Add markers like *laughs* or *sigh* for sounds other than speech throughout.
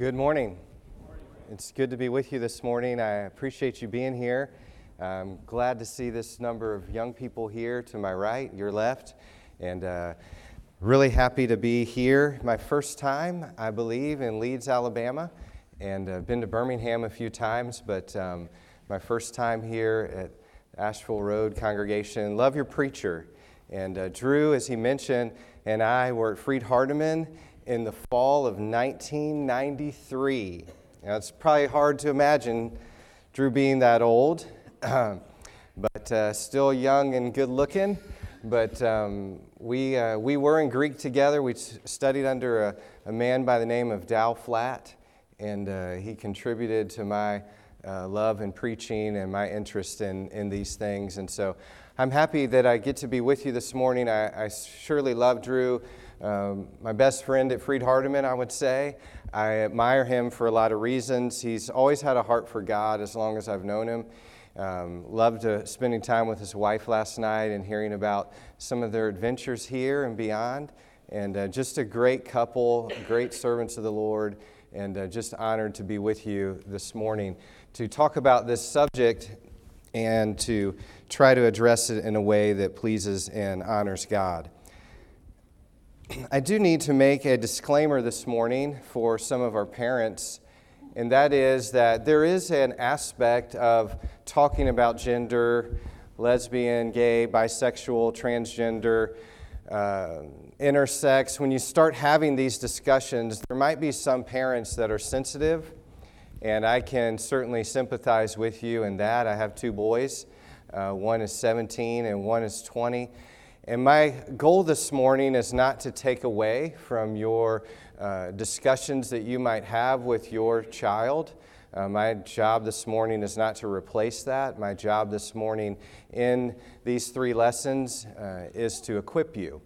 Good morning. It's good to be with you this morning. I appreciate you being here. I'm glad to see this number of young people here to my right, your left, and uh, really happy to be here. My first time, I believe, in Leeds, Alabama, and I've been to Birmingham a few times, but um, my first time here at Asheville Road congregation. Love your preacher. And uh, Drew, as he mentioned, and I were at Freed Hardeman in the fall of 1993. Now, it's probably hard to imagine Drew being that old, *clears throat* but uh, still young and good looking. But um, we, uh, we were in Greek together. We studied under a, a, man by the name of Dowell Flatt, and uh, he contributed to my uh, love and preaching and my interest in, in these things. And so I'm happy that I get to be with you this morning. I, I surely love Drew. Um, my best friend at Freed Hardeman, I would say. I admire him for a lot of reasons. He's always had a heart for God as long as I've known him. Um, loved uh, spending time with his wife last night and hearing about some of their adventures here and beyond. And uh, just a great couple, great servants of the Lord, and uh, just honored to be with you this morning to talk about this subject and to try to address it in a way that pleases and honors God. *clears throat* I do need to make a disclaimer this morning for some of our parents, and that is that there is an aspect of talking about gender, lesbian, gay, bisexual, transgender, uh, intersex. When you start having these discussions, there might be some parents that are sensitive, and I can certainly sympathize with you in that. I have two boys, uh, one is 17 and one is 20. And my goal this morning is not to take away from your uh, discussions that you might have with your child. Uh, my job this morning is not to replace that. My job this morning in these three lessons uh, is to equip you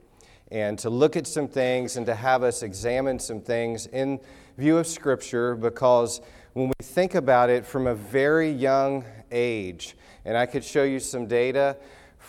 and to look at some things and to have us examine some things in view of Scripture because when we think about it from a very young age, and I could show you some data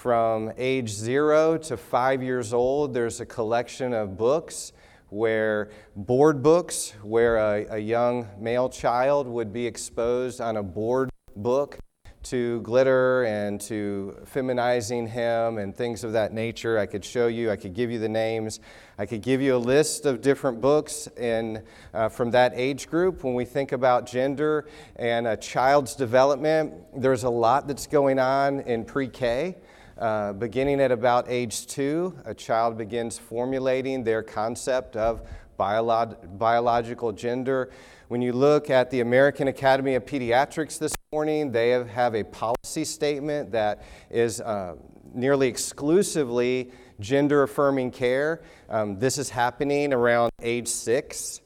from age zero to five years old, there's a collection of books where board books, where a, a young male child would be exposed on a board book to glitter and to feminizing him and things of that nature. I could show you, I could give you the names. I could give you a list of different books in, uh, from that age group. When we think about gender and a child's development, there's a lot that's going on in pre K. Uh, beginning at about age two, a child begins formulating their concept of biolog- biological gender. When you look at the American Academy of Pediatrics this morning, they have, have a policy statement that is uh, nearly exclusively gender affirming care. Um, this is happening around age six.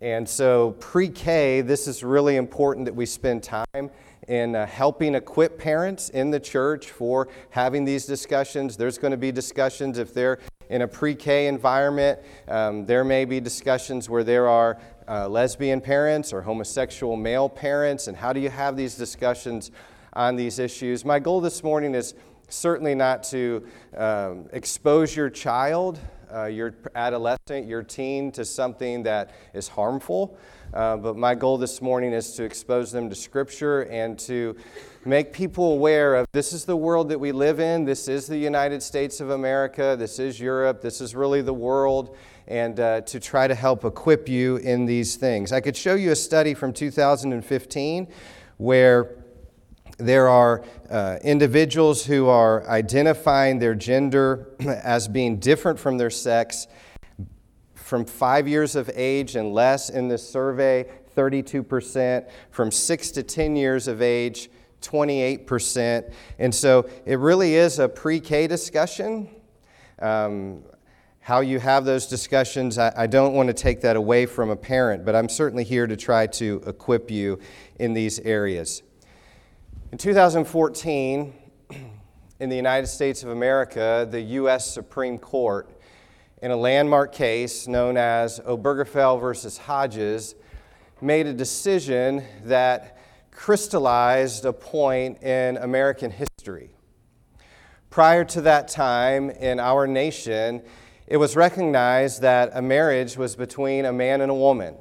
And so, pre K, this is really important that we spend time in uh, helping equip parents in the church for having these discussions. There's going to be discussions if they're in a pre K environment. Um, there may be discussions where there are uh, lesbian parents or homosexual male parents, and how do you have these discussions on these issues? My goal this morning is certainly not to um, expose your child, uh, your adolescent, your teen to something that is harmful. Uh, but my goal this morning is to expose them to Scripture and to make people aware of this is the world that we live in. This is the United States of America. This is Europe. This is really the world. And uh, to try to help equip you in these things. I could show you a study from 2015 where there are uh, individuals who are identifying their gender *clears throat* as being different from their sex from five years of age and less in this survey, 32%. From six to 10 years of age, 28%. And so it really is a pre K discussion. Um, how you have those discussions, I, I don't want to take that away from a parent, but I'm certainly here to try to equip you in these areas. In 2014, *clears throat* in the United States of America, the U.S. Supreme Court in a landmark case known as Obergefell versus Hodges, made a decision that crystallized a point in American history. Prior to that time in our nation, it was recognized that a marriage was between a man and a woman.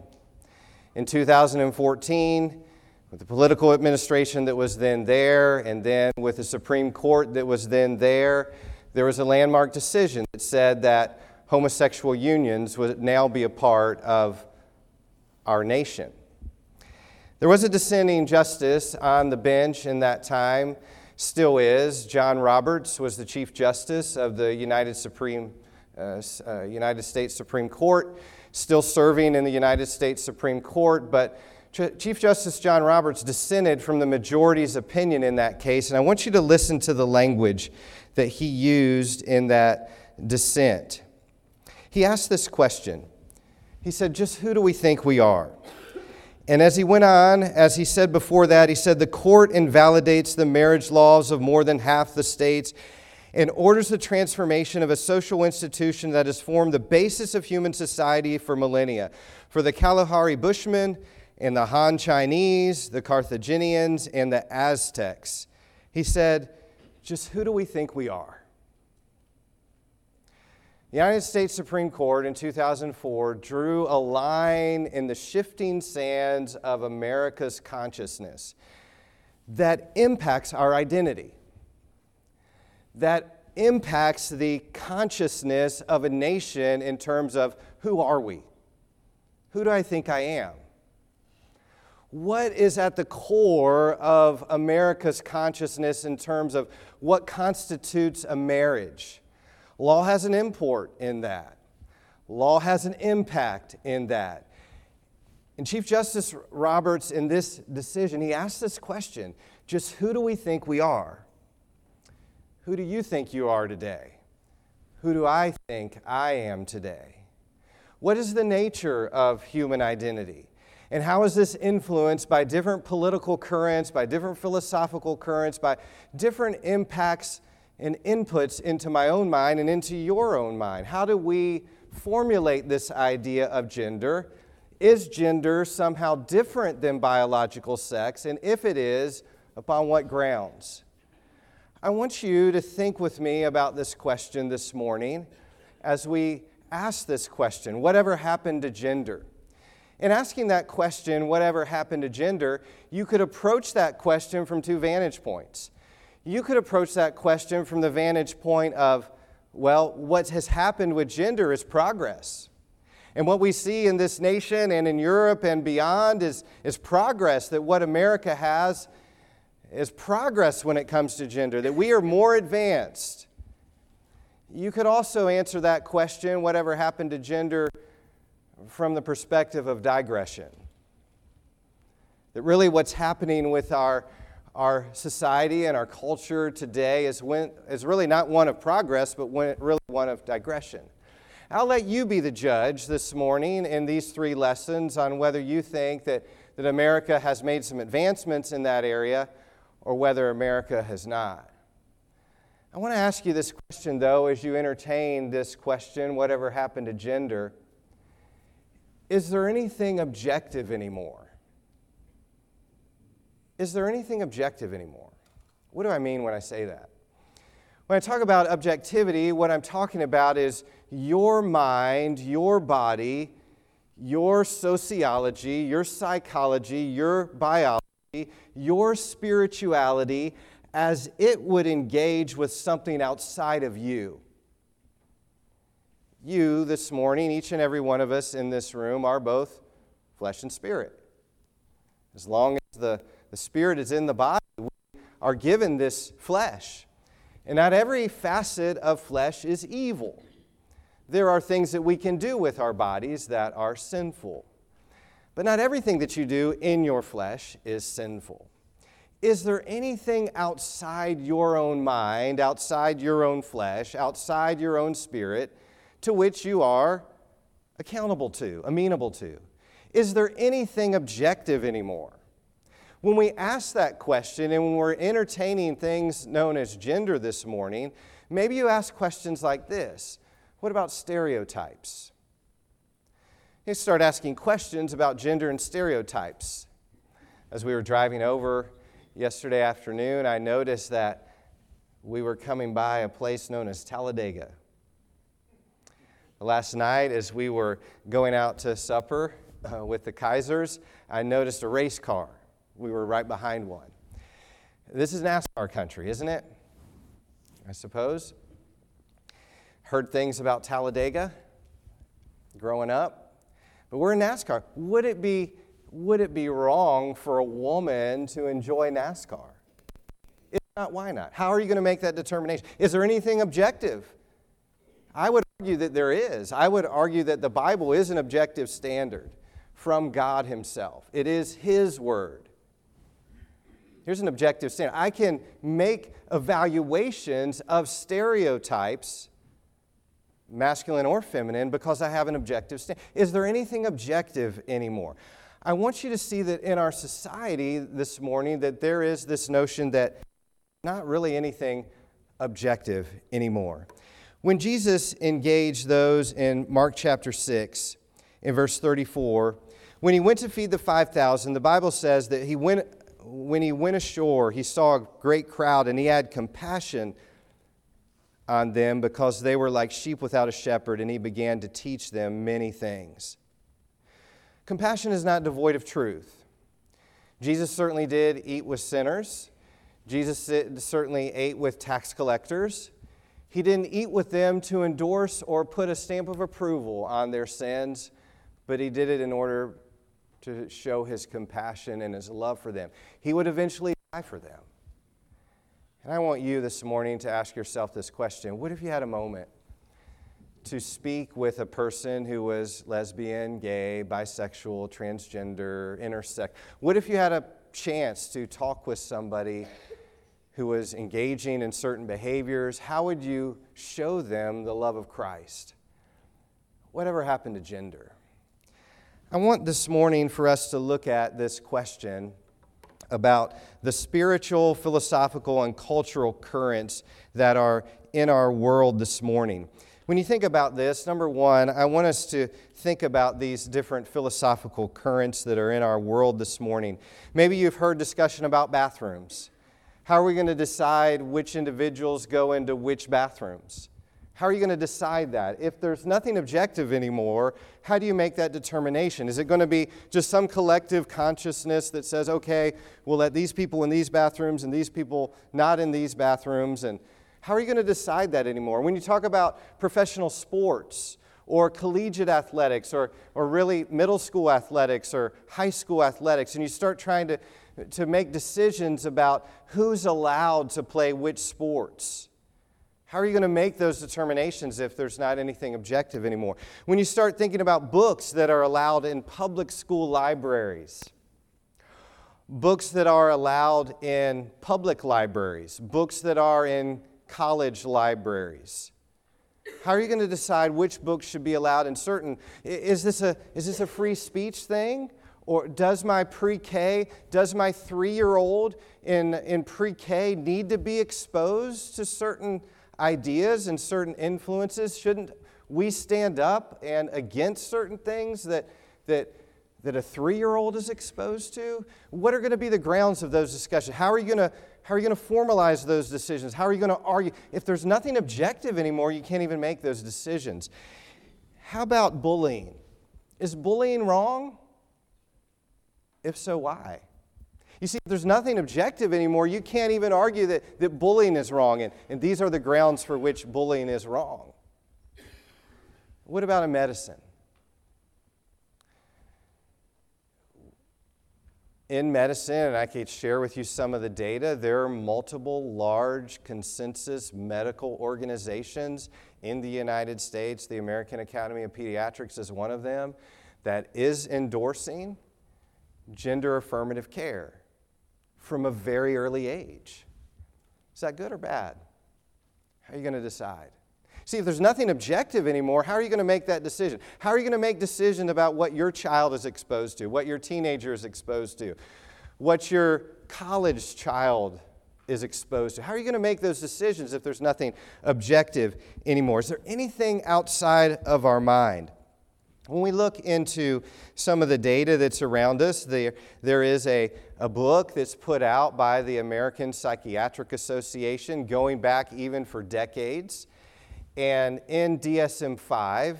in 2014 with the political administration that was then there, and then with the Supreme Court that was then there, there was a landmark decision that said that homosexual unions would now be a part of our nation. There was a dissenting justice on the bench in that time, still is. John Roberts was the Chief Justice of the United, Supreme, uh, uh, United States Supreme Court, still serving in the United States Supreme Court, but Chief Justice John Roberts dissented from the majority's opinion in that case, and I want you to listen to the language that he used in that dissent. He asked this question. He said, Just who do we think we are? And as he went on, as he said before that, he said, The court invalidates the marriage laws of more than half the states and orders the transformation of a social institution that has formed the basis of human society for millennia. For the Kalahari Bushmen, and the Han Chinese, the Carthaginians, and the Aztecs. He said, Just who do we think we are? The United States Supreme Court in 2004 drew a line in the shifting sands of America's consciousness that impacts our identity, that impacts the consciousness of a nation in terms of who are we? Who do I think I am? what is at the core of America's consciousness in terms of what constitutes a marriage. Law has an import in that, law has an impact in that. And Chief Justice Roberts, in this decision, he asked this question just who do we think we are? Who do you think you are today? Who do I think I am today? What is the nature of human identity? And how is this influenced by different political currents, by different philosophical currents, by different impacts and inputs into my own mind and into your own mind? How do we formulate this idea of gender? Is gender somehow different than biological sex? And if it is, upon what grounds? I want you to think with me about this question this morning as we ask this question whatever happened to gender? In asking that question, whatever happened to gender, you could approach that question from two vantage points. You could approach that question from the vantage point of, well, what has happened with gender is progress. And what we see in this nation and in Europe and beyond is, is progress, that what America has is progress when it comes to gender, that we are more advanced. You could also answer that question, whatever happened to gender, from the perspective of digression. That really what's happening with our, our society and our culture today is, when, is really not one of progress, but when, really one of digression. I'll let you be the judge this morning in these three lessons on whether you think that, that America has made some advancements in that area or whether America has not. I want to ask you this question, though, as you entertain this question whatever happened to gender? Is there anything objective anymore? Is there anything objective anymore? What do I mean when I say that? When I talk about objectivity, what I'm talking about is your mind, your body, your sociology, your psychology, your biology, your spirituality as it would engage with something outside of you you this morning, each and every one of us in this room, are both flesh and spirit. As long as the, the spirit is in the body, we are given this flesh. And not every facet of flesh is evil. There are things that we can do with our bodies that are sinful. But not everything that you do in your flesh is sinful. Is there anything outside your own mind, outside your own flesh, outside your own spirit to which you are accountable to, amenable to? Is there anything objective anymore? When we ask that question and when we're entertaining things known as gender this morning, maybe you ask questions like this What about stereotypes? You start asking questions about gender and stereotypes. As we were driving over yesterday afternoon, I noticed that we were coming by a place known as Talladega. Last night, as we were going out to supper uh, with the Kaisers, I noticed a race car. We were right behind one. This is NASCAR country, isn't it? I suppose. Heard things about Talladega growing up, but we're in NASCAR. Would it be, would it be wrong for a woman to enjoy NASCAR? If not, why not? How are you going to make that determination? Is there anything objective? I would argue that there is. I would argue that the Bible is an objective standard from God Himself, it is His Word. Here's an objective standard. I can make evaluations of stereotypes, masculine or feminine, because I have an objective standard. Is there anything objective anymore? I want you to see that in our society this morning that there is this notion that not really anything objective anymore. When Jesus engaged those in Mark chapter 6, in verse 34, when he went to feed the 5,000, the Bible says that he went, when he went ashore, he saw a great crowd and he had compassion on them because they were like sheep without a shepherd, and he began to teach them many things. Compassion is not devoid of truth. Jesus certainly did eat with sinners. Jesus certainly ate with tax collectors. He didn't eat with them to endorse or put a stamp of approval on their sins, but he did it in order to show his compassion and his love for them. He would eventually die for them. And I want you this morning to ask yourself this question What if you had a moment to speak with a person who was lesbian, gay, bisexual, transgender, intersex? What if you had a chance to talk with somebody who was engaging in certain behaviors, how would you show them the love of Christ? Whatever happened to gender? I want this morning for us to look at this question about the spiritual, philosophical, and cultural currents that are in our world this morning. When you think about this, number one, I want us to think about these different philosophical currents that are in our world this morning. Maybe you've heard discussion about bathrooms. How are we going to decide which individuals go into which bathrooms? How are you going to decide that? If there's nothing objective anymore, how do you make that determination? Is it going to be just some collective consciousness that says, okay, we'll let these people in these bathrooms and these people not in these bathrooms? And how are you going to decide that anymore? When you talk about professional sports, or collegiate athletics, or, or really middle school athletics, or high school athletics, and you start trying to to make decisions about who's allowed to play which sports. How are you going to make those determinations if there's not anything objective anymore? When you start thinking about books that are allowed in public school libraries, books that are allowed in public libraries, books that are in college libraries. How are you going to decide which books should be allowed in certain? Is this a, is this a free speech thing? Or does my pre K, does my three year old in, in pre K need to be exposed to certain ideas and certain influences? Shouldn't we stand up and against certain things that, that, that a three year old is exposed to? What are going to be the grounds of those discussions? How are you going to how are you going to formalize those decisions? How are you going to argue? If there's nothing objective anymore, you can't even make those decisions. How about bullying? Is bullying wrong? If so, why? You see, there's nothing objective anymore. You can't even argue that, that bullying is wrong, and, and these are the grounds for which bullying is wrong. What about a medicine? In medicine, and I could share with you some of the data, there are multiple large consensus medical organizations in the United States. The American Academy of Pediatrics is one of them that is endorsing gender affirmative care from a very early age. Is that good or bad? How are you going to decide? See, if there's nothing objective anymore, how are you going to make that decision? How are you going to make decisions about what your child is exposed to, what your teenager is exposed to, what your college child is exposed to? How are you going to make those decisions if there's nothing objective anymore? Is there anything outside of our mind? When we look into some of the data that's around us, there, there is a, a book that's put out by the American Psychiatric Association going back even for decades. And in DSM 5,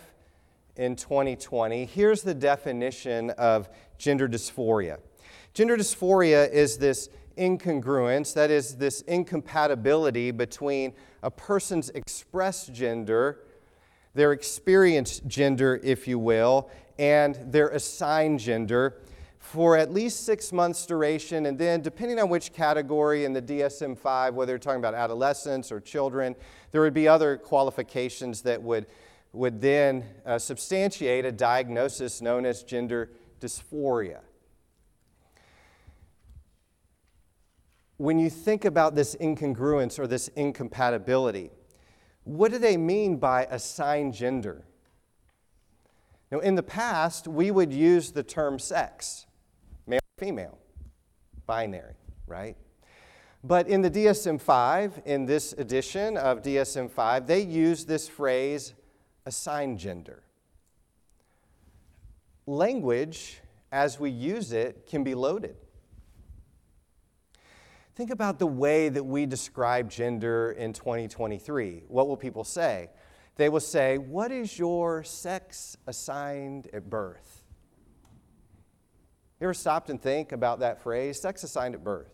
in 2020. Here's the definition of gender dysphoria gender dysphoria is this incongruence, that is, this incompatibility between a person's expressed gender, their experienced gender, if you will, and their assigned gender for at least six months' duration. And then, depending on which category in the DSM 5, whether you're talking about adolescents or children, there would be other qualifications that would, would then uh, substantiate a diagnosis known as gender dysphoria. when you think about this incongruence or this incompatibility, what do they mean by assigned gender? Now, in the past, we would use the term sex, male or female, binary, right? But in the DSM 5, in this edition of DSM 5, they use this phrase assigned gender. Language, as we use it, can be loaded. Think about the way that we describe gender in 2023. What will people say? They will say, What is your sex assigned at birth? You ever stopped and think about that phrase, sex assigned at birth?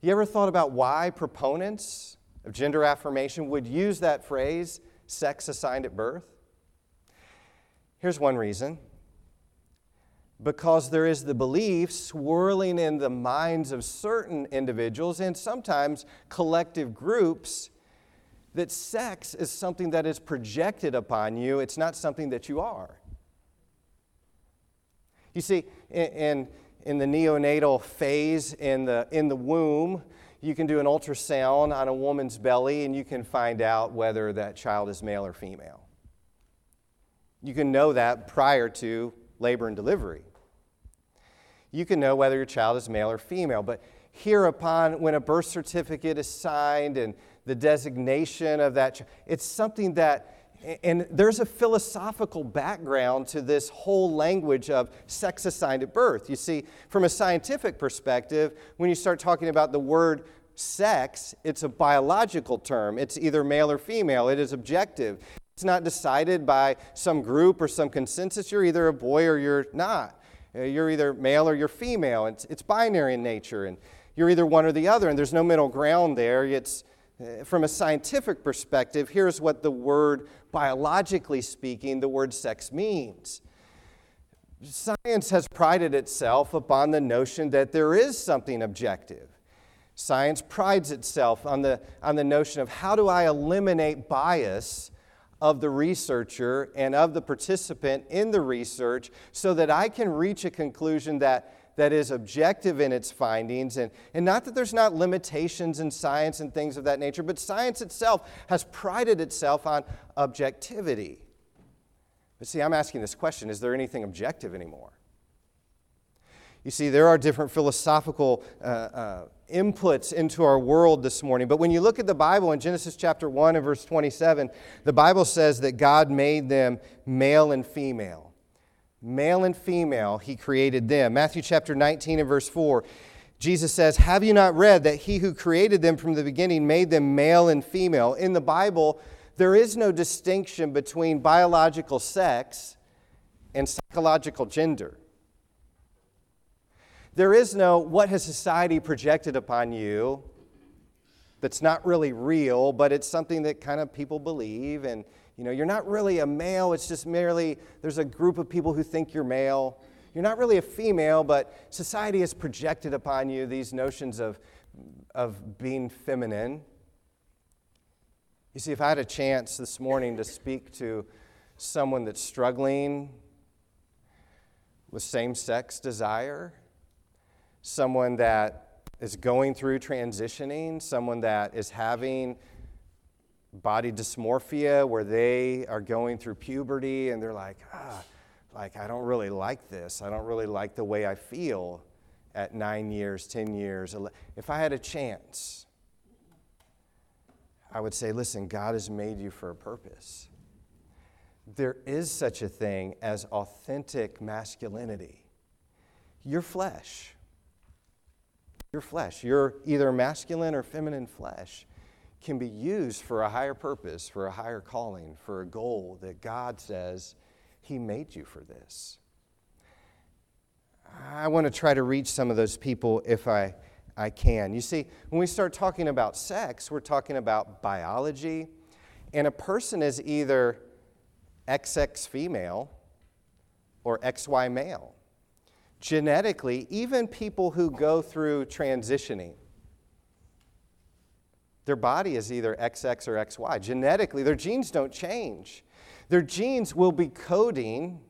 You ever thought about why proponents of gender affirmation would use that phrase, sex assigned at birth? Here's one reason because there is the belief swirling in the minds of certain individuals and sometimes collective groups that sex is something that is projected upon you, it's not something that you are. You see, in, in the neonatal phase in the, in the womb, you can do an ultrasound on a woman's belly and you can find out whether that child is male or female. You can know that prior to labor and delivery you can know whether your child is male or female. But hereupon, when a birth certificate is signed and the designation of that, it's something that, and there's a philosophical background to this whole language of sex assigned at birth. You see, from a scientific perspective, when you start talking about the word sex, it's a biological term. It's either male or female, it is objective. It's not decided by some group or some consensus. You're either a boy or you're not. Uh, you're either male or you're female. It's, it's binary in nature, and you're either one or the other, and there's no middle ground there. It's, uh, from a scientific perspective, here's what the word, biologically speaking, the word sex means. Science has prided itself upon the notion that there is something objective. Science prides itself on the, on the notion of how do I eliminate bias of the researcher and of the participant in the research so that I can reach a conclusion that, that is objective in its findings. And, and not that there's not limitations in science and things of that nature, but science itself has prided itself on objectivity. But see, I'm asking this question is there anything objective anymore? You see, there are different philosophical uh, uh, inputs into our world this morning. But when you look at the Bible in Genesis chapter 1 and verse 27, the Bible says that God made them male and female. Male and female, He created them. Matthew chapter 19 and verse 4, Jesus says, Have you not read that He who created them from the beginning made them male and female? In the Bible, there is no distinction between biological sex and psychological gender. There is no what has society projected upon you that's not really real, but it's something that kind of people believe. And, you know, you're not really a male, it's just merely there's a group of people who think you're male. You're not really a female, but society has projected upon you these notions of, of being feminine. You see, if I had a chance this morning to speak to someone that's struggling with same sex desire, someone that is going through transitioning, someone that is having body dysmorphia where they are going through puberty and they're like, ah, like I don't really like this. I don't really like the way I feel at nine years, 10 years. If I had a chance, I would say, listen, God has made you for a purpose. There is such a thing as authentic masculinity. Your flesh your flesh. You're either masculine or feminine flesh. can be used for a higher purpose, for a higher calling, for a goal that God says He made you for this. I want to try to reach some of those people if I, I can. You see, when we start talking about sex, we're talking about biology, and a person is either XX female or XY male. Genetically, even people who go through transitioning, their body is either XX or XY. Genetically, their genes don't change. Their genes will be coding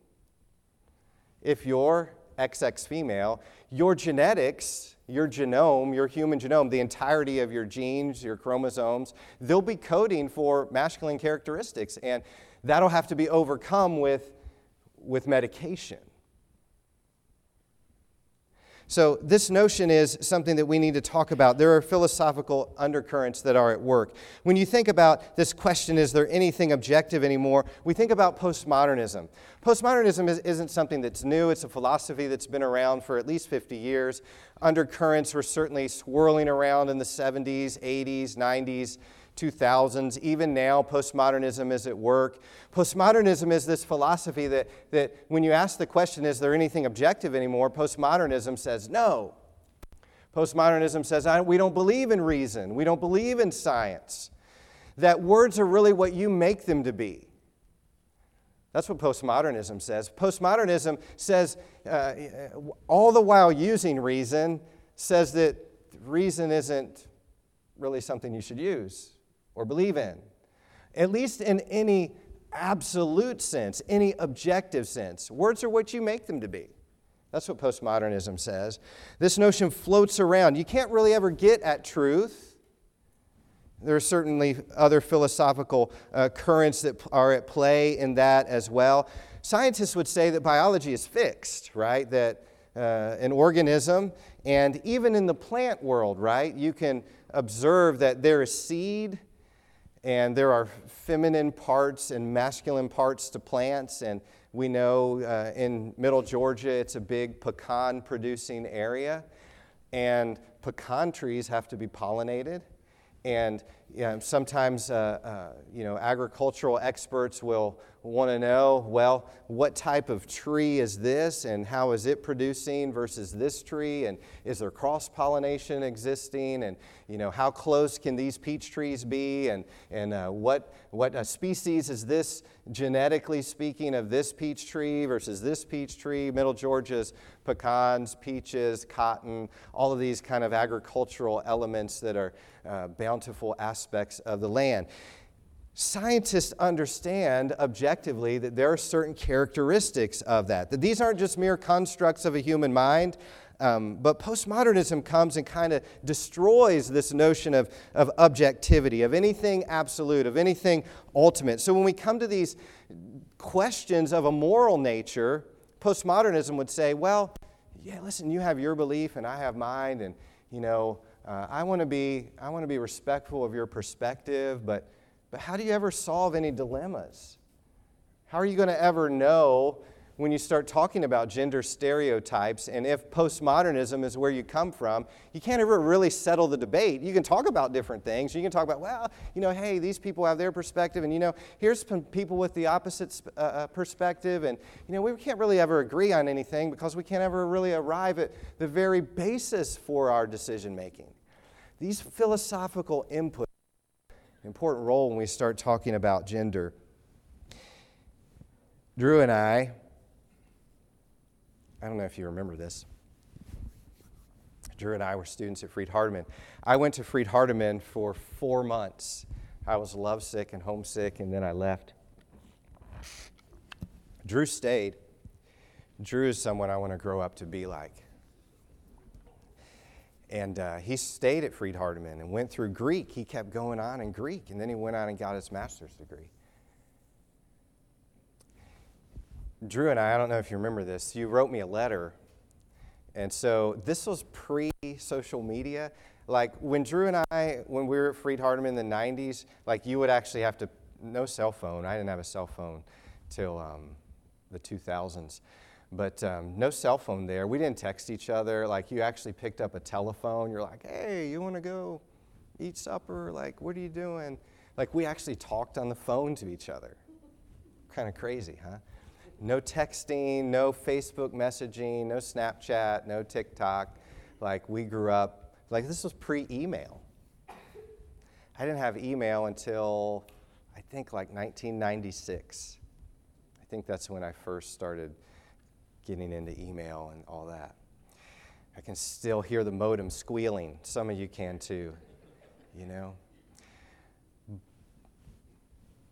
if you're XX female, your genetics, your genome, your human genome, the entirety of your genes, your chromosomes, they'll be coding for masculine characteristics. And that'll have to be overcome with, with medication. So, this notion is something that we need to talk about. There are philosophical undercurrents that are at work. When you think about this question, is there anything objective anymore? We think about postmodernism. Postmodernism is, isn't something that's new, it's a philosophy that's been around for at least 50 years. Undercurrents were certainly swirling around in the 70s, 80s, 90s. 2000s. Even now, postmodernism is at work. Postmodernism is this philosophy that, that when you ask the question, is there anything objective anymore? Postmodernism says no. Postmodernism says, we don't believe in reason, we don't believe in science. That words are really what you make them to be. That's what postmodernism says. Postmodernism says, uh, all the while using reason, says that reason isn't really something you should use or believe in, at least in any absolute sense, any objective sense. Words are what you make them to be. That's what postmodernism says. This notion floats around. You can't really ever get at truth. There are certainly other philosophical uh, currents that are at play in that as well. Scientists would say that biology is fixed, right? That uh, an organism, and even in the plant world, right, you can observe that there is seed and there are feminine parts and masculine parts to plants. And we know uh, in middle Georgia it's a big pecan producing area. And pecan trees have to be pollinated. And you know, sometimes, uh, uh, you know, agricultural experts will want to know, well, what type of tree is this and how is it producing versus this tree? And is there cross pollination existing? And, you know, how close can these peach trees be? And, and uh, what, what species is this, genetically speaking, of this peach tree versus this peach tree? Middle Georgia's pecans, peaches, cotton, all of these kind of agricultural elements that are uh, bountiful aspects of the land scientists understand objectively that there are certain characteristics of that, that these aren't just mere constructs of a human mind. Um, but postmodernism comes and kind of destroys this notion of, of objectivity, of anything absolute, of anything ultimate. So when we come to these questions of a moral nature, postmodernism would say, well, yeah, listen, you have your belief and I have mine, and, you know, uh, I want to be I want to be respectful of your perspective, but but how do you ever solve any dilemmas? How are you going to ever know when you start talking about gender stereotypes and if postmodernism is where you come from? You can't ever really settle the debate. You can talk about different things. You can talk about, well, you know, hey, these people have their perspective, and you know, here's some people with the opposite uh, uh, perspective, and you know, we can't really ever agree on anything because we can't ever really arrive at the very basis for our decision making. These philosophical inputs important role when we start talking about gender. Drew and I, I don't know if you remember this. Drew and I were students at Freed Hardeman. I went to Freed Hardeman for four months. I was lovesick and homesick, and then I left. Drew stayed. Drew is someone I want to grow up to be like. And uh, he stayed at Freed Hardeman and went through Greek. He kept going on in Greek, and then he went on and got his master's degree. Drew and I, I don't know if you remember this, you wrote me a letter. And so this was pre social media. Like when Drew and I, when we were at Freed Hardeman in the 90s, like you would actually have to, no cell phone. I didn't have a cell phone till um, the 2000s. But um, no cell phone there. We didn't text each other. Like you actually picked up a telephone. You're like, hey, you want to go eat supper? Like, what are you doing? Like, we actually talked on the phone to each other. Kind of crazy, huh? No texting, no Facebook messaging, no Snapchat, no TikTok. Like, we grew up, like, this was pre email. I didn't have email until I think like 1996. I think that's when I first started getting into email and all that. I can still hear the modem squealing. Some of you can too, you know.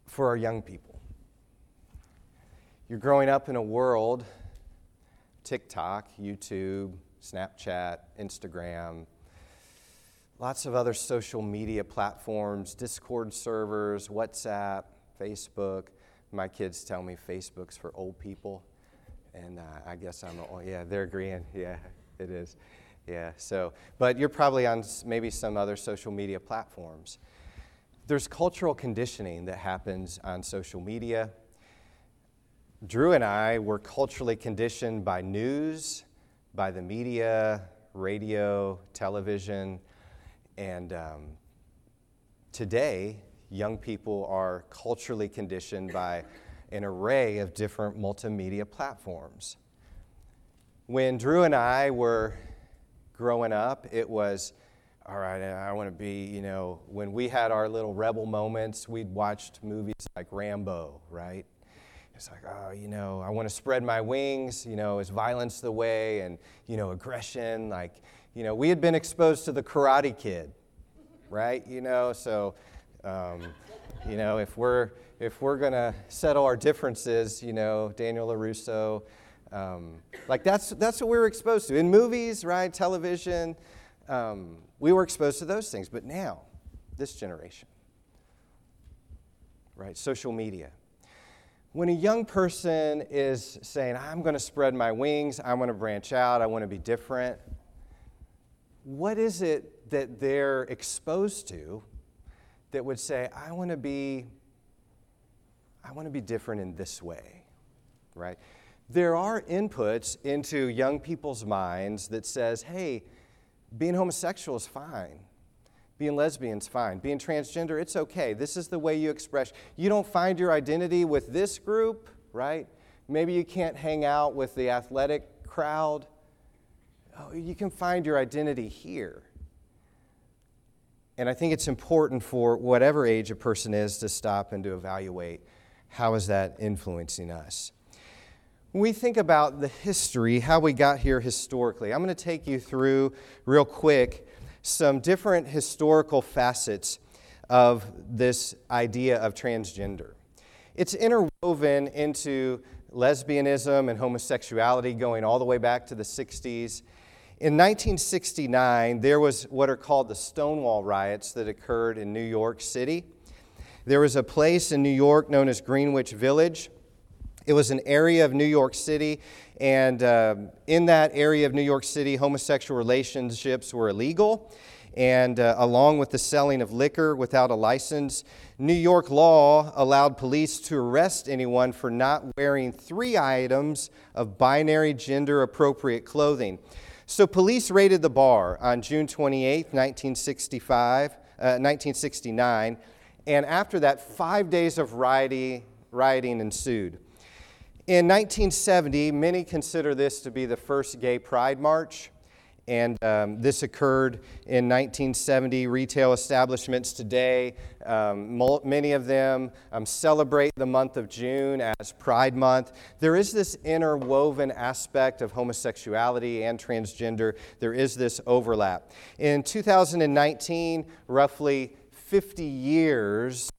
For our young people, you're growing up in a world TikTok, YouTube, Snapchat, Instagram, lots of other social media platforms, Discord servers, WhatsApp, Facebook. My kids tell me Facebook's for old people. And uh, I guess I'm, oh, yeah, they're agreeing. *laughs* Yeah, it is. Yeah, so, but you're probably on maybe some other social media platforms. There's cultural conditioning that happens on social media. Drew and I were culturally conditioned by news, by the media, radio, television, and um, today, young people are culturally conditioned by an array of different multimedia platforms. When Drew and I were growing up, it was, all right, I want to be, you know, when we had our little rebel moments, we'd watched movies like Rambo, right? It's like, oh, you know, I want to spread my wings, you know, is violence the way? And, you know, aggression, like, you know, we had been exposed to the Karate Kid, right? You know, so, um, you know, if we're if we're gonna settle our differences, you know, Daniel LaRusso, um, like that's that's what we were exposed to in movies, right? Television, um, we were exposed to those things. But now, this generation, right? Social media. When a young person is saying, "I'm going to spread my wings, I want to branch out, I want to be different," what is it that they're exposed to that would say, I want to be I want to be different in this way, right? There are inputs into young people's minds that says, hey, being homosexual is fine. Being lesbian is fine. Being transgender, it's okay. This is the way you express. You don't find your identity with this group, right? Maybe you can't hang out with the athletic crowd. Oh, you can find your identity here. And I think it's important for whatever age a person is to stop and to evaluate how is that influencing us. When we think about the history, how we got here historically, I'm going to take you through real quick some different historical facets of this idea of transgender. It's interwoven into lesbianism and homosexuality going all the way back to the 60s in 1969, there was what are called the Stonewall riots that occurred in New York City. There was a place in New York known as Greenwich Village. It was an area of New York City, and uh, in that area of New York City, homosexual relationships were illegal. And uh, along with the selling of liquor without a license, New York law allowed police to arrest anyone for not wearing three items of binary gender appropriate clothing. So police raided the bar on June 28, 1965, uh, 1969, and after that, five days of rioting, rioting ensued. In 1970, many consider this to be the first gay pride march. And um, this occurred in 1970. Retail establishments today, um, many of them um, celebrate the month of June as Pride Month. There is this interwoven aspect of homosexuality and transgender, there is this overlap. In 2019, roughly 50 years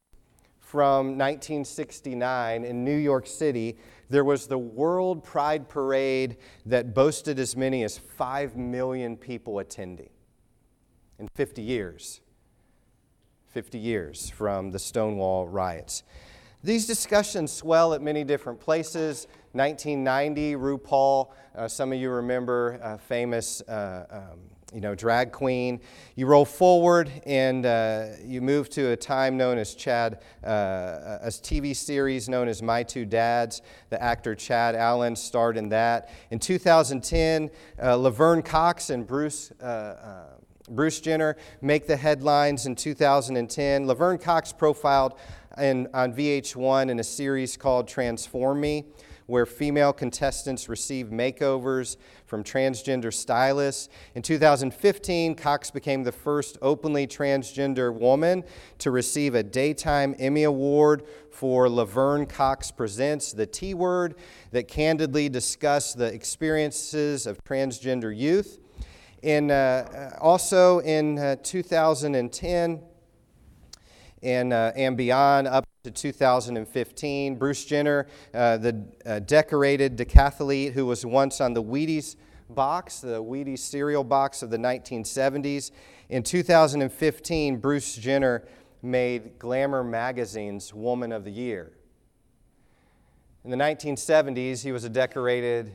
from 1969 in New York City, there was the World Pride Parade that boasted as many as 5 million people attending in 50 years. 50 years from the Stonewall riots. These discussions swell at many different places. 1990, RuPaul, uh, some of you remember, uh, famous uh, um, you know, drag queen. You roll forward and uh, you move to a time known as Chad, uh, a TV series known as My Two Dads. The actor Chad Allen starred in that. In 2010, uh, Laverne Cox and Bruce uh, uh, Bruce Jenner make the headlines in 2010. Laverne Cox profiled in, on VH1 in a series called Transform Me, where female contestants receive makeovers from transgender stylists. In 2015, Cox became the first openly transgender woman to receive a Daytime Emmy Award for Laverne Cox Presents, the T Word, that candidly discussed the experiences of transgender youth. In, uh, also in uh, 2010 and, uh, and beyond, up to 2015, Bruce Jenner, uh, the uh, decorated decathlete who was once on the Wheaties box, the Wheaties cereal box of the 1970s. In 2015, Bruce Jenner made Glamour magazine's Woman of the Year. In the 1970s, he was a decorated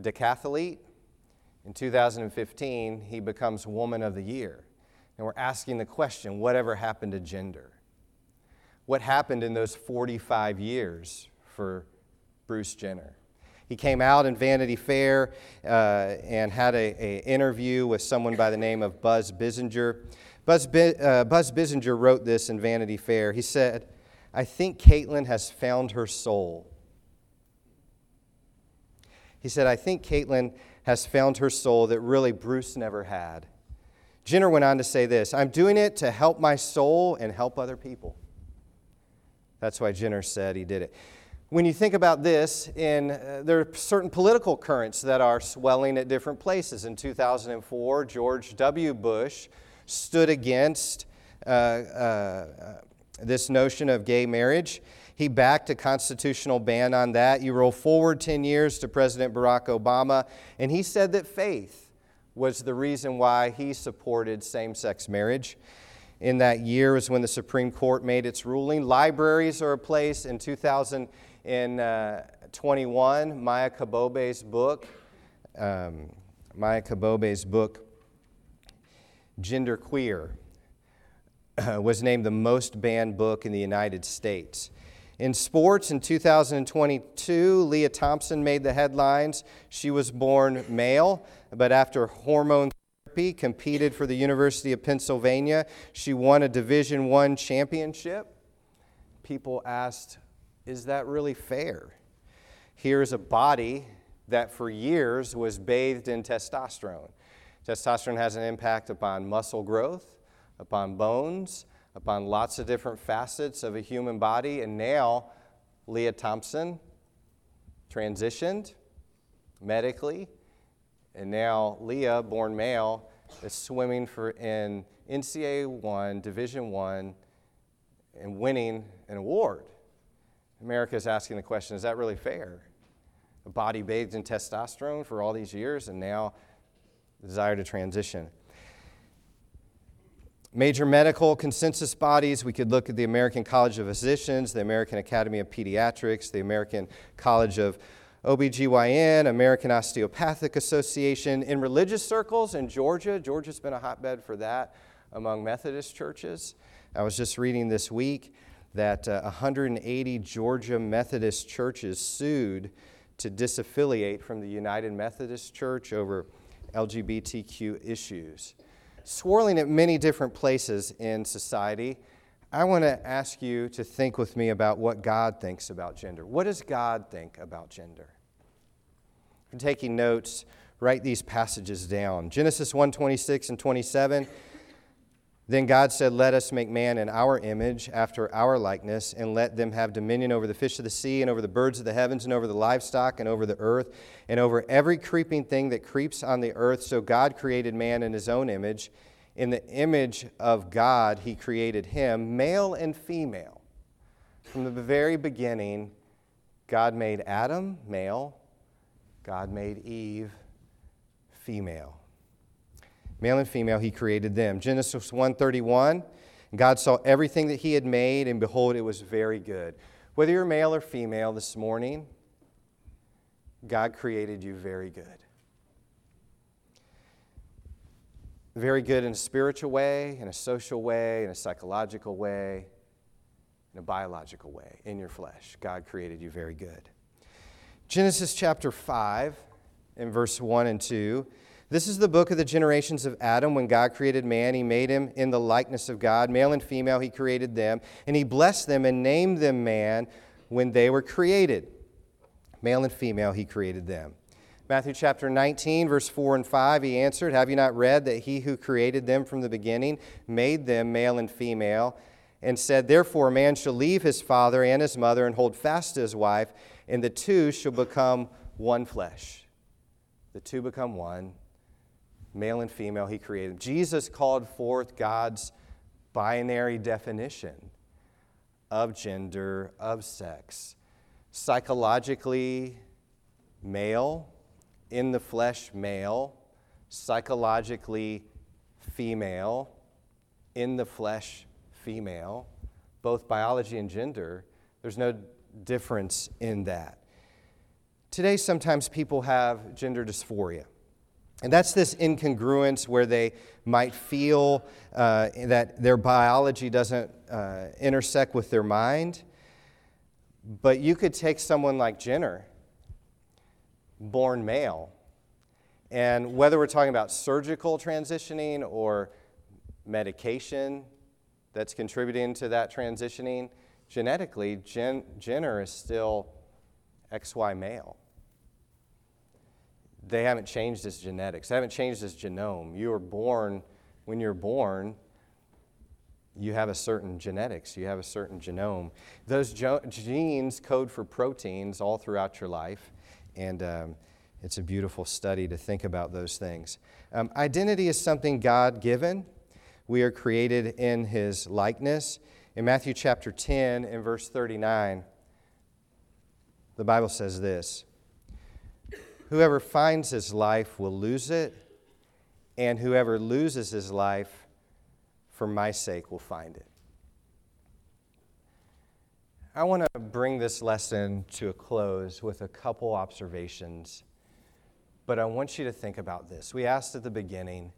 decathlete. In 2015, he becomes Woman of the Year. And we're asking the question whatever happened to gender? What happened in those 45 years for Bruce Jenner? He came out in Vanity Fair uh, and had an interview with someone by the name of Buzz Bissinger. Buzz, uh, Buzz Bissinger wrote this in Vanity Fair. He said, I think Caitlyn has found her soul. He said, I think Caitlyn has found her soul that really Bruce never had. Jenner went on to say this I'm doing it to help my soul and help other people. That's why Jenner said he did it. When you think about this, in, uh, there are certain political currents that are swelling at different places. In 2004, George W. Bush stood against uh, uh, this notion of gay marriage. He backed a constitutional ban on that. You roll forward 10 years to President Barack Obama, and he said that faith was the reason why he supported same sex marriage. In that year was when the Supreme Court made its ruling. Libraries are a place in 2021. Uh, Maia Kobabe's book, um, Maia Kobabe's book, Gender Queer, uh, *clears throat* was named the most banned book in the United States. In sports in 2022, Leah Thompson made the headlines. She was born male, but after hormone competed for the University of Pennsylvania. She won a Division 1 championship. People asked, "Is that really fair?" Here's a body that for years was bathed in testosterone. Testosterone has an impact upon muscle growth, upon bones, upon lots of different facets of a human body. And now, Leah Thompson transitioned medically. And now, Leah, born male, is swimming for in NCAA 1, Division 1, and winning an award. America is asking the question is that really fair? A body bathed in testosterone for all these years, and now desire to transition. Major medical consensus bodies, we could look at the American College of Physicians, the American Academy of Pediatrics, the American College of OBGYN, American Osteopathic Association. In religious circles in Georgia, Georgia's been a hotbed for that among Methodist churches. I was just reading this week that uh, 180 Georgia Methodist churches sued to disaffiliate from the United Methodist Church over LGBTQ issues swirling at many different places in society, I want to ask you to think with me about what God thinks about gender. What does God think about gender? If you're taking notes, write these passages down. Genesis 1 26 and 27 then God said, Let us make man in our image, after our likeness, and let them have dominion over the fish of the sea, and over the birds of the heavens, and over the livestock, and over the earth, and over every creeping thing that creeps on the earth. So God created man in his own image. In the image of God, he created him, male and female. From the very beginning, God made Adam, male, God made Eve, female. Male and female, he created them. Genesis 1:31, God saw everything that he had made, and behold, it was very good. Whether you're male or female this morning, God created you very good. Very good in a spiritual way, in a social way, in a psychological way, in a biological way, in your flesh. God created you very good. Genesis chapter 5, in verse 1 and 2 This is the book of the generations of Adam. When God created man, he made him in the likeness of God. Male and female, he created them. And he blessed them and named them man when they were created. Male and female, he created them. Matthew chapter 19, verse 4 and 5, he answered, Have you not read that he who created them from the beginning made them male and female? And said, Therefore, a man shall leave his father and his mother and hold fast to his wife, and the two shall become one flesh. The two become one male and female, he created. Jesus called forth God's binary definition of gender, of sex. Psychologically, male, in the flesh, male, psychologically, female, in the flesh, female, both biology and gender. There's no difference in that. Today, sometimes people have gender dysphoria. And that's this incongruence where they might feel uh, that their biology doesn't uh, intersect with their mind. But you could take someone like Jenner, born male, and whether we're talking about surgical transitioning or medication that's contributing to that transitioning, genetically, Jen, Jenner is still XY male. They haven't changed his genetics, they haven't changed his genome. You were born, when you're born, you have a certain genetics, you have a certain genome. Those jo- genes code for proteins all throughout your life, and um, it's a beautiful study to think about those things. Um, identity is something God given. We are created in his likeness. In Matthew chapter 10, and verse 39, the Bible says this. Whoever finds his life will lose it, and whoever loses his life for my sake will find it. I want to bring this lesson to a close with a couple observations, but I want you to think about this. We asked at the beginning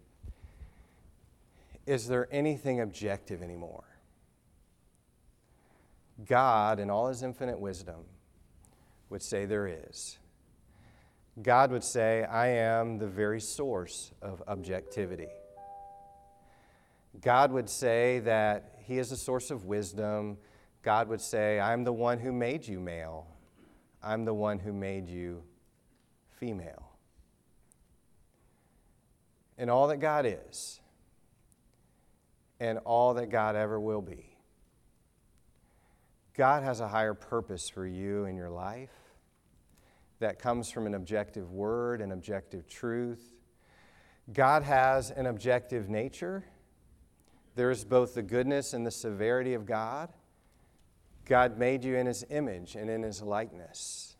Is there anything objective anymore? God, in all his infinite wisdom, would say there is. God would say, I am the very source of objectivity. God would say that He is a source of wisdom. God would say, I'm the one who made you male. I'm the one who made you female. And all that God is, and all that God ever will be. God has a higher purpose for you in your life that comes from an objective word, an objective truth. God has an objective nature. There is both the goodness and the severity of God. God made you in his image and in his likeness.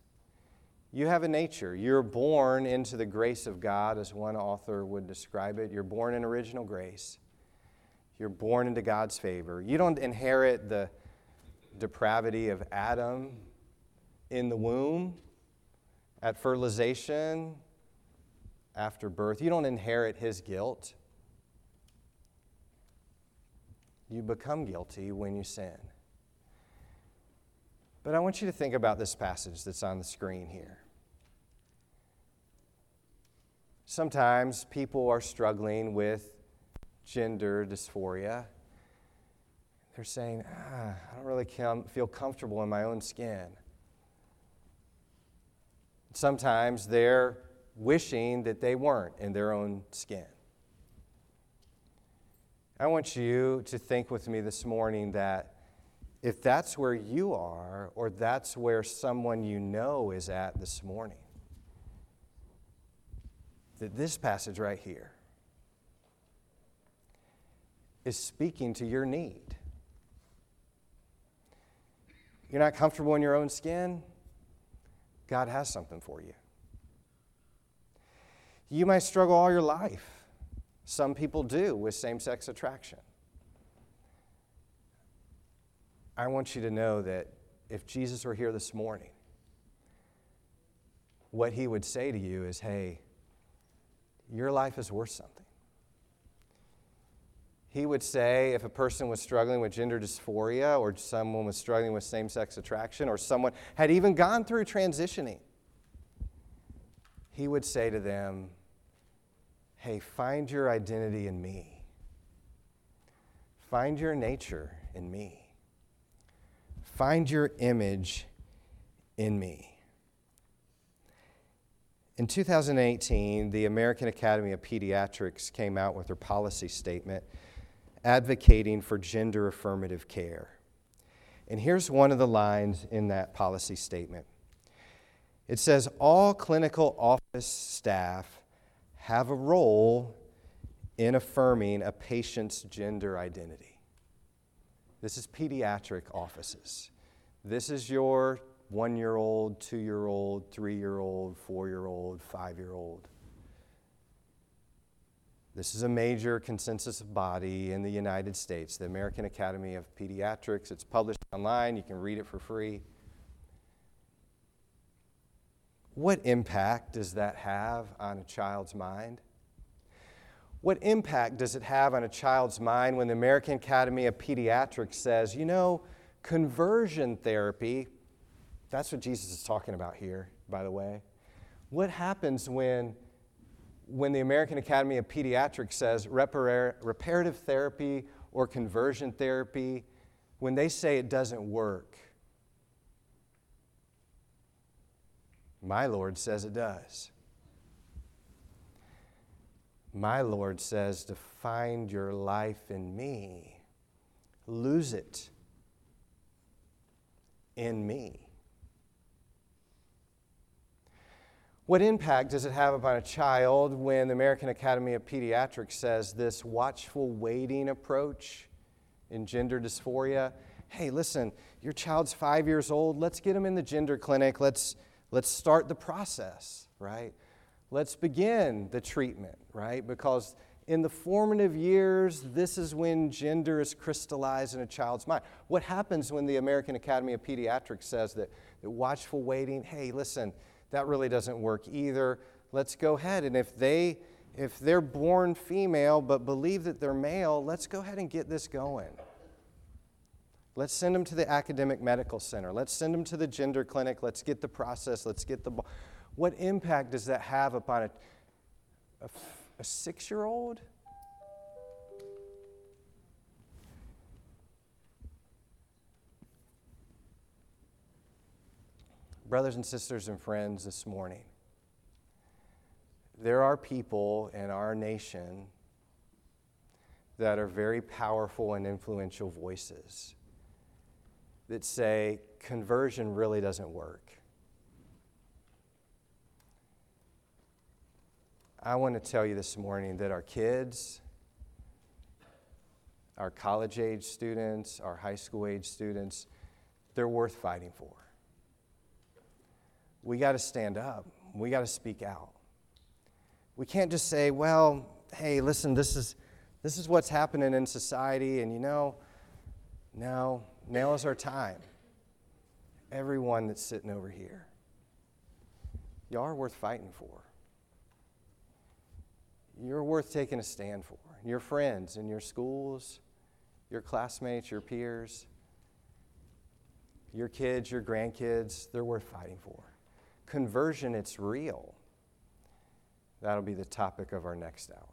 You have a nature. You're born into the grace of God, as one author would describe it. You're born in original grace. You're born into God's favor. You don't inherit the depravity of Adam in the womb at fertilization, after birth. You don't inherit his guilt. You become guilty when you sin. But I want you to think about this passage that's on the screen here. Sometimes people are struggling with gender dysphoria. They're saying, ah, I don't really feel comfortable in my own skin. Sometimes they're wishing that they weren't in their own skin. I want you to think with me this morning that if that's where you are, or that's where someone you know is at this morning, that this passage right here is speaking to your need. You're not comfortable in your own skin? God has something for you. You might struggle all your life. Some people do with same sex attraction. I want you to know that if Jesus were here this morning, what he would say to you is hey, your life is worth something. He would say if a person was struggling with gender dysphoria, or someone was struggling with same sex attraction, or someone had even gone through transitioning, he would say to them, hey, find your identity in me. Find your nature in me. Find your image in me. In 2018, the American Academy of Pediatrics came out with their policy statement advocating for gender affirmative care. And here's one of the lines in that policy statement it says, All clinical office staff have a role in affirming a patient's gender identity. This is pediatric offices. This is your one year old, two year old, three year old, four year old, five year old. This is a major consensus body in the United States, the American Academy of Pediatrics. It's published online, you can read it for free. What impact does that have on a child's mind? What impact does it have on a child's mind when the American Academy of Pediatrics says, you know, conversion therapy, that's what Jesus is talking about here, by the way. What happens when, when the American Academy of Pediatrics says repar- reparative therapy or conversion therapy, when they say it doesn't work? My Lord says it does. My Lord says to find your life in me, lose it in me. What impact does it have upon a child when the American Academy of Pediatrics says this watchful waiting approach in gender dysphoria? Hey, listen, your child's five years old. Let's get them in the gender clinic. Let's Let's start the process, right? Let's begin the treatment, right? Because in the formative years, this is when gender is crystallized in a child's mind. What happens when the American Academy of Pediatrics says that, that watchful waiting, hey, listen, that really doesn't work either. Let's go ahead. And if they if they're born female but believe that they're male, let's go ahead and get this going. Let's send them to the academic medical center. Let's send them to the gender clinic. Let's get the process. Let's get the. What impact does that have upon a, a, a six year old? Brothers and sisters and friends, this morning, there are people in our nation that are very powerful and influential voices that say conversion really doesn't work. I want to tell you this morning that our kids, our college age students, our high school age students, they're worth fighting for. We got to stand up. We got to speak out. We can't just say, well, hey, listen, this is, this is what's happening in society, and you know, no, now is our time. Everyone that's sitting over here, y'all are worth fighting for. You're worth taking a stand for. Your friends in your schools, your classmates, your peers, your kids, your grandkids, they're worth fighting for. Conversion, it's real. That'll be the topic of our next hour.